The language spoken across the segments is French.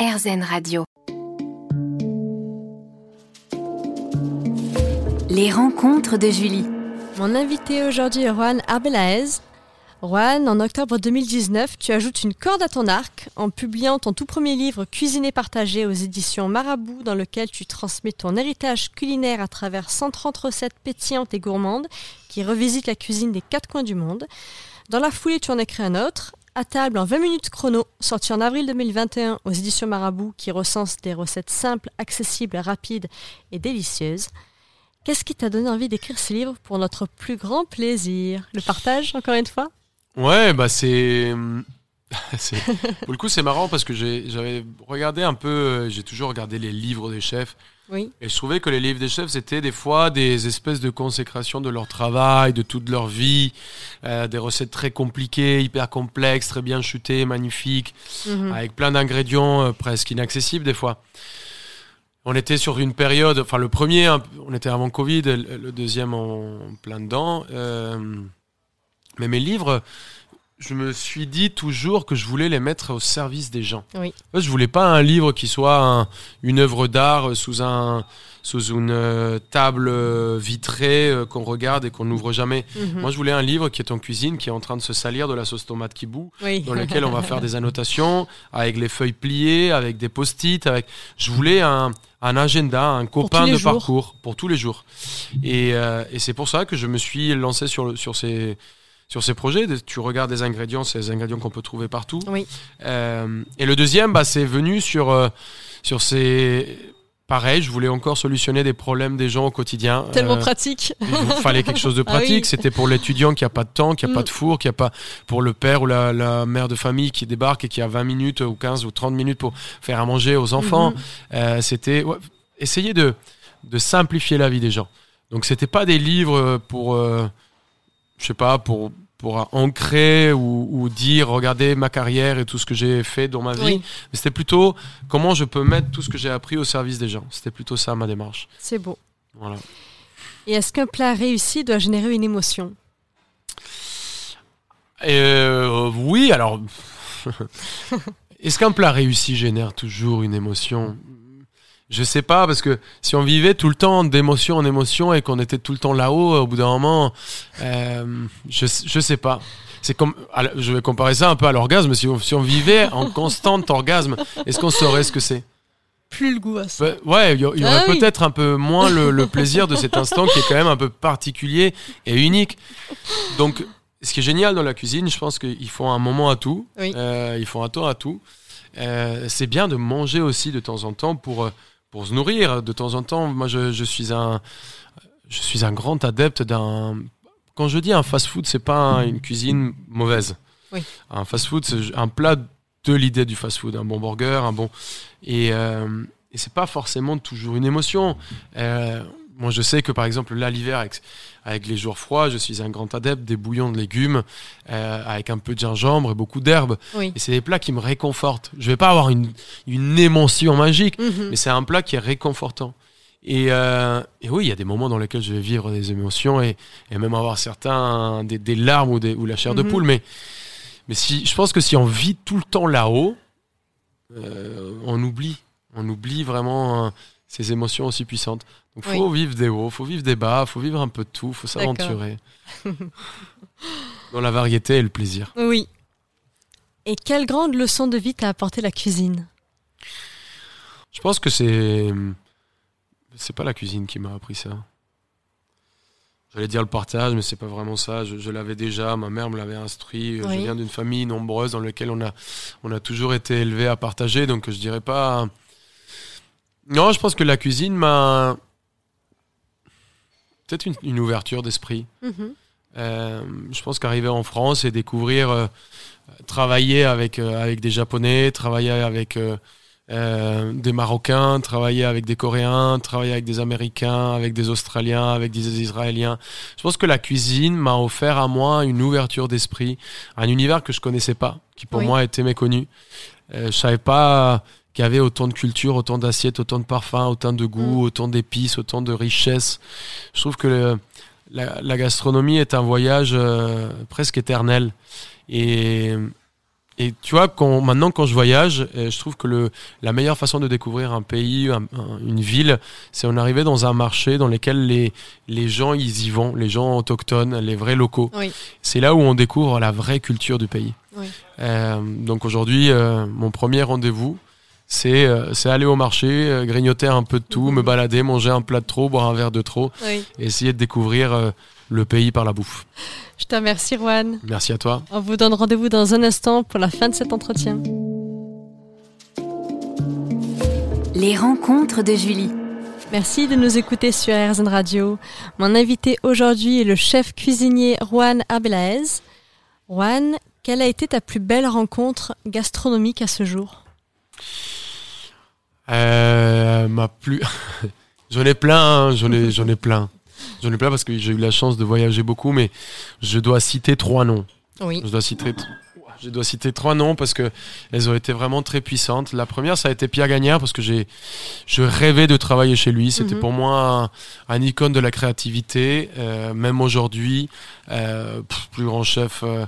RZN Radio. Les rencontres de Julie. Mon invité aujourd'hui est Juan Arbelaez. Juan, en octobre 2019, tu ajoutes une corde à ton arc en publiant ton tout premier livre Cuisine et partagé aux éditions Marabout, dans lequel tu transmets ton héritage culinaire à travers 130 recettes pétillantes et gourmandes qui revisitent la cuisine des quatre coins du monde. Dans la foulée, tu en écris un autre, à table en 20 minutes chrono, sorti en avril 2021 aux éditions Marabout, qui recense des recettes simples, accessibles, rapides et délicieuses. Qu'est-ce qui t'a donné envie d'écrire ce livre pour notre plus grand plaisir? Le partage, encore une fois? Ouais, bah c'est. c'est- Pour le coup, c'est marrant parce que j'avais regardé un peu. euh, J'ai toujours regardé les livres des chefs. Oui. Et je trouvais que les livres des chefs, c'était des fois des espèces de consécration de leur travail, de toute leur vie. euh, des recettes très compliquées, hyper complexes, très bien chutées, magnifiques, Mhm. avec plein d'ingrédients euh, presque inaccessibles des fois. On était sur une période, enfin le premier, on était avant Covid, le le deuxième en plein dedans. euh, mais mes livres, je me suis dit toujours que je voulais les mettre au service des gens. Oui. Je voulais pas un livre qui soit un- une œuvre d'art sous un sous une euh, table euh, vitrée euh, qu'on regarde et qu'on n'ouvre jamais. Mhm. Moi, je voulais un livre qui est en cuisine, qui est en train de se salir de la sauce tomate qui bout, Oui. dans lequel on va faire des annotations avec les feuilles pliées, avec des post-it, avec. Je voulais un, un agenda, un copain de jours. parcours pour tous les jours. Et, euh, et c'est pour ça que je me suis lancé sur le- sur ces sur ces projets. Tu regardes des ingrédients, c'est des ingrédients qu'on peut trouver partout. Oui. Euh, et le deuxième, bah, c'est venu sur euh, sur ces Pareil, je voulais encore solutionner des problèmes des gens au quotidien. Tellement Euh, pratique. il fallait quelque chose de Ah oui. pratique. C'était pour l'étudiant qui a pas de temps, qui a Mm. pas de four, qui a pas pour le père ou la, la mère de famille qui débarque et qui a 20 minutes ou 15 ou 30 minutes pour faire à manger aux enfants. Mhm. Euh, c'était ouais, essayer de, de simplifier la vie des gens. Donc c'était pas des livres pour, euh, je sais pas, pour pour ancrer ou, ou dire regardez ma carrière et tout ce que j'ai fait dans ma vie. Oui, Mais c'était plutôt comment je peux mettre tout ce que j'ai appris au service des gens. C'était plutôt ça ma démarche. c'est beau. Voilà. Et est-ce qu'un plat réussi doit générer une émotion? Euh, oui, alors. Est-ce qu'un plat réussi génère toujours une émotion? Je sais pas, parce que si on vivait tout le temps d'émotion en émotion et qu'on était tout le temps là-haut, au bout d'un moment, euh, je, je sais pas. C'est comme, je vais comparer ça un peu à l'orgasme. Si on, si on vivait en constant orgasme, est-ce qu'on saurait ce que c'est? Plus le goût à ça. Ouais, il y, aurait Ah oui. peut-être un peu moins le, le plaisir de cet instant qui est quand même un peu particulier et unique. Donc, ce qui est génial dans la cuisine, je pense qu'ils font un moment à tout. Oui. Euh, ils font un temps à tout. Euh, c'est bien de manger aussi de temps en temps pour, euh, pour se nourrir. De temps en temps, moi, je, je suis un, je suis un grand adepte d'un. Quand je dis un fast-food, c'est pas un- une cuisine mauvaise. Oui. Un fast-food, c'est un plat de l'idée du fast-food, un bon burger, un bon. Et, euh, et c'est pas forcément toujours une émotion. Euh, moi, je sais que par exemple, là, l'hiver, avec, avec les jours froids, je suis un grand adepte des bouillons de légumes euh, avec un peu de gingembre et beaucoup d'herbes. Oui. Et c'est des plats qui me réconfortent. Je vais pas avoir une, une émotion magique, Mhm. mais c'est un plat qui est réconfortant. Et, euh, et oui, il y a des moments dans lesquels je vais vivre des émotions et, et même avoir certains des, des larmes ou, des, ou la chair de Mhm. poule. Mais, mais si, je pense que si on vit tout le temps là-haut, euh, on oublie. On oublie vraiment euh, ces émotions aussi puissantes. Donc faut vivre des hauts, faut vivre des bas, faut vivre un peu de tout, faut s'aventurer. dans la variété et le plaisir. Oui. Et quelle grande leçon de vie t'a apporté la cuisine? Je pense que c'est c'est pas la cuisine qui m'a appris ça. J'allais dire le partage, mais c'est pas vraiment ça. Je, je l'avais déjà, ma mère me l'avait instruit. Oui. Je viens d'une famille nombreuse dans laquelle on a on a toujours été élevé à partager, donc je dirais pas. Non, je pense que la cuisine m'a peut-être une, une ouverture d'esprit. Mhm. Euh, je pense qu'arriver en France et découvrir, euh, travailler avec, euh, avec des Japonais, travailler avec des Marocains, travailler avec des Coréens, travailler avec des Américains, avec des Australiens, avec des Israéliens. Je pense que la cuisine m'a offert à moi une ouverture d'esprit, un univers que je connaissais pas, qui pour Oui. moi était méconnu. Je savais pas qu'il y avait autant de cultures, autant d'assiettes, autant de parfums, autant de goûts, Mm. autant d'épices, autant de richesses. Je trouve que le- la, la gastronomie est un voyage euh, presque éternel. Et, et tu vois, quand, maintenant quand je voyage, euh, je trouve que le, la meilleure façon de découvrir un pays, un- un- une ville, c'est en arriver dans un marché dans lequel les, les gens ils y vont, les gens autochtones, les vrais locaux. Oui. C'est là où on découvre la vraie culture du pays. Oui. Euh, donc aujourd'hui, euh, mon premier rendez-vous, c'est euh, c'est aller au marché, euh, grignoter un peu de tout, Mhm. me balader, manger un plat de trop, boire un verre de trop, Oui. et essayer de découvrir euh, le pays par la bouffe. Je te remercie, Juan. Merci à toi. On vous donne rendez-vous dans un instant pour la fin de cet entretien. Les rencontres de Julie. Merci de nous écouter sur RZN Radio. Mon invité aujourd'hui est le chef cuisinier Juan Abelaez. Juan, quelle a été ta plus belle rencontre gastronomique à ce jour? Euh, ma plus. j'en ai plein, hein, j'en ai, j'en ai plein. J'en ai plein parce que j'ai eu la chance de voyager beaucoup, mais je dois citer trois noms. Oui. Je dois citer, je dois citer trois noms parce que elles ont été vraiment très puissantes. La première, ça a été Pierre Gagnard parce que j'ai, je rêvais de travailler chez lui. C'était Mhm. pour moi un, un icône de la créativité, euh, même aujourd'hui, euh, plus grand chef euh,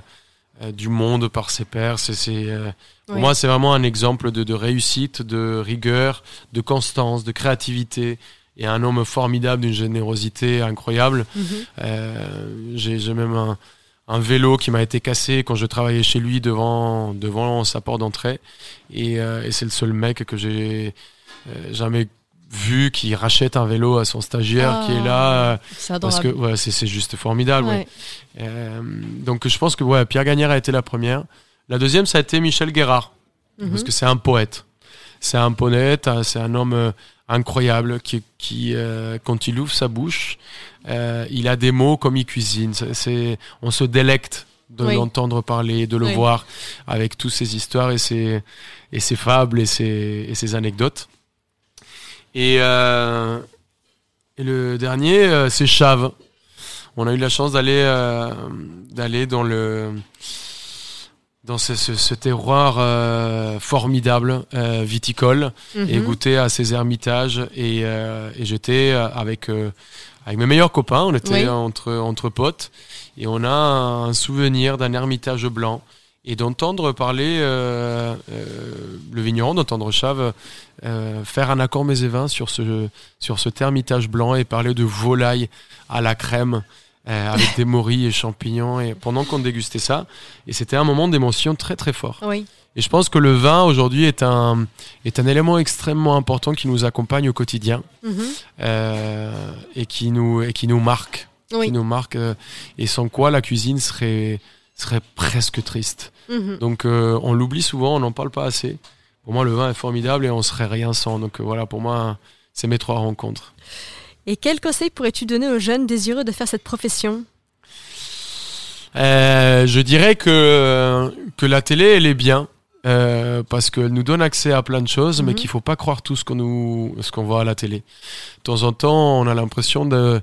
du monde par ses pairs. C'est, c'est, euh, pour Oui. moi, c'est vraiment un exemple de, de réussite, de rigueur, de constance, de créativité. Et un homme formidable, d'une générosité incroyable. Mhm. Euh, j'ai j'ai même un, un vélo qui m'a été cassé quand je travaillais chez lui devant, devant sa porte d'entrée. Et, euh, et c'est le seul mec que j'ai euh, jamais vu qui rachète un vélo à son stagiaire Ah, qui est là. euh, C'est parce que ouais, c'est c'est juste formidable. ouais. Ouais. Euh, donc je pense que ouais, Pierre Gagnère a été la première. La deuxième, ça a été Michel Guérard Mhm. parce que c'est un poète. C'est un poète, hein, c'est un homme euh, incroyable qui, qui euh, quand il ouvre sa bouche, euh, il a des mots comme il cuisine. C'est- C'est, on se délecte de Oui. l'entendre parler, de le Oui. voir avec toutes ses histoires et ses, et ses fables et ses, et ses anecdotes. Et, euh, et le dernier, euh, c'est Chave. On a eu la chance d'aller euh, d'aller dans le dans ce, ce- ce terroir euh, formidable euh, viticole et Mhm. goûter à ces ermitages et, euh, et j'étais avec euh, avec mes meilleurs copains on était Oui. entre entre potes et on a un souvenir d'un ermitage blanc et d'entendre parler euh, euh, le vigneron d'entendre Chave euh, faire un accord vins sur ce sur ce ermitage blanc et parler de volaille à la crème euh, avec des morilles et champignons et pendant qu'on dégustait ça et c'était un moment d'émotion très très fort Oui. et je pense que le vin aujourd'hui est un, est un élément extrêmement important qui nous accompagne au quotidien Mhm. euh, et, qui nous, et qui nous marque. Oui. Qui nous marque euh, et sans quoi la cuisine serait, serait presque triste. Mhm. Donc euh, on l'oublie souvent, on n'en parle pas assez. Pour moi, le vin est formidable et on serait rien sans. Donc euh, voilà, pour moi, c'est mes trois rencontres. Et quel conseil pourrais-tu donner aux jeunes désireux de faire cette profession? Euh, je dirais que, que la télé, elle est bien. Euh, parce qu'elle nous donne accès à plein de choses, mais Mhm. qu'il faut pas croire tout ce qu'on nous, ce qu'on voit à la télé. De temps en temps, on a l'impression de,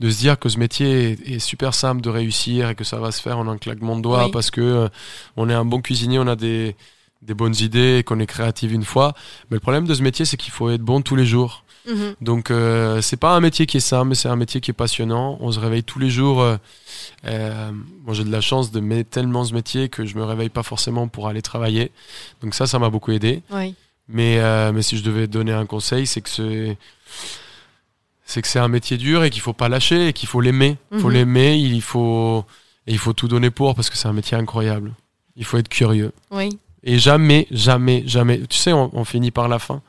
de se dire que ce métier est, est super simple de réussir et que ça va se faire en un claquement de doigts Oui. parce que euh, on est un bon cuisinier, on a des, des bonnes idées et qu'on est créatif une fois. Mais le problème de ce métier, c'est qu'il faut être bon tous les jours. Mhm. Donc euh, c'est pas un métier qui est simple, mais c'est un métier qui est passionnant. On se réveille tous les jours. euh, euh, moi j'ai de la chance de m'aimer tellement ce métier que je me réveille pas forcément pour aller travailler. Donc ça, ça m'a beaucoup aidé. Oui. Mais mais si je devais donner un conseil, c'est que c'est c'est que c'est un métier dur et qu'il faut pas lâcher et qu'il faut l'aimer. Il faut Mhm. l'aimer, il faut et il faut tout donner pour parce que c'est un métier incroyable. Il faut être curieux. Oui. Et jamais, jamais, jamais. Tu sais, on, on finit par la fin,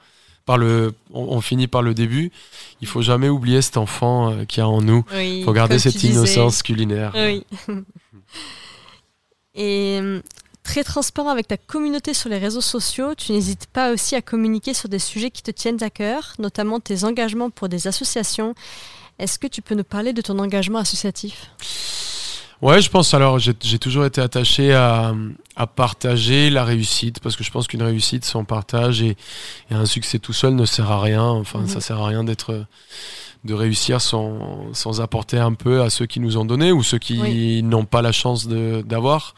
par le, on, on finit par le début. Il faut jamais oublier cet enfant euh, qu'il y a en nous. Oui. Il faut garder cette disais. innocence culinaire. Oui. Et euh, très transparent avec ta communauté sur les réseaux sociaux, tu n'hésites pas aussi à communiquer sur des sujets qui te tiennent à cœur, notamment tes engagements pour des associations. Est-ce que tu peux nous parler de ton engagement associatif? Ouais, je pense. Alors, j'ai toujours été attaché à, à partager la réussite parce que je pense qu'une réussite sans partage et, et un succès tout seul ne sert à rien. Enfin, Mhm. ça sert à rien d'être de réussir sans, sans apporter un peu à ceux qui nous ont donné ou ceux qui Oui. n'ont pas la chance d'avoir.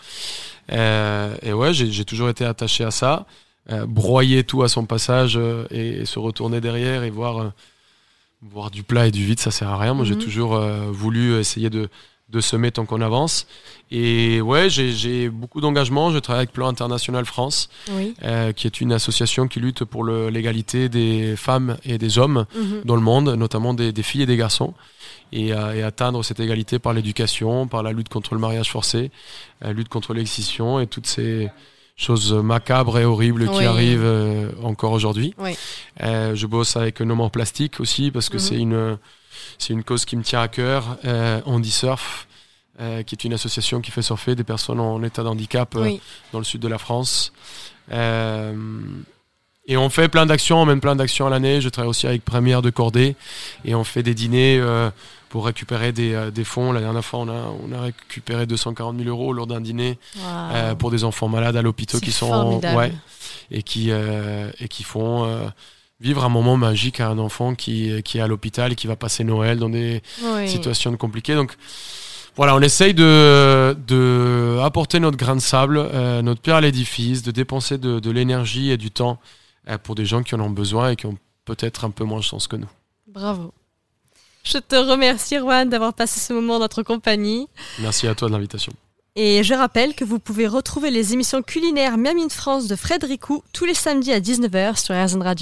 Euh, et ouais, j'ai toujours été attaché à ça. Euh, broyer tout à son passage euh, et, se retourner derrière et voir, voir du plat et du vide, ça sert à rien. Moi, j'ai Mhm. toujours voulu essayer de, de semer tant qu'on avance. Et ouais, j'ai beaucoup d'engagement. Je travaille avec Plan International France, euh, qui est une association qui lutte pour l'égalité des femmes et des hommes mhm. dans le monde, notamment des, filles et des garçons. Et, atteindre cette égalité par l'éducation, par la lutte contre le mariage forcé, la lutte contre l'excision et toutes ces choses macabres et horribles qui arrivent euh, encore aujourd'hui. Euh, je bosse avec No More Plastique aussi parce que mhm. c'est une c'est une cause qui me tient à cœur. Euh, Andy Surf, euh, qui est une association qui fait surfer des personnes en état de handicap euh, dans le sud de la France. Euh, et on fait plein d'actions, on mène plein d'actions à l'année. Je travaille aussi avec Première de Cordée et on fait des dîners pour récupérer des, des, fonds. La dernière fois, on a, on a récupéré 240 000 euros lors d'un dîner pour des enfants malades à l'hôpital qui sont ouais, et qui et qui font vivre un moment magique à un enfant qui, qui est à l'hôpital et qui va passer Noël dans des situations compliquées. Donc voilà, on essaye de, de apporter notre grain de sable, euh, notre pierre à l'édifice, de dépenser de, de l'énergie et du temps euh, pour des gens qui en ont besoin et qui ont peut-être un peu moins de chance que nous. Bravo. Je te remercie, Juan, d'avoir passé ce moment dans notre compagnie. Merci à toi de l'invitation. Et je rappelle que vous pouvez retrouver les émissions culinaires Miami de France de Frédéric tous les samedis à 19h sur RZN Radio.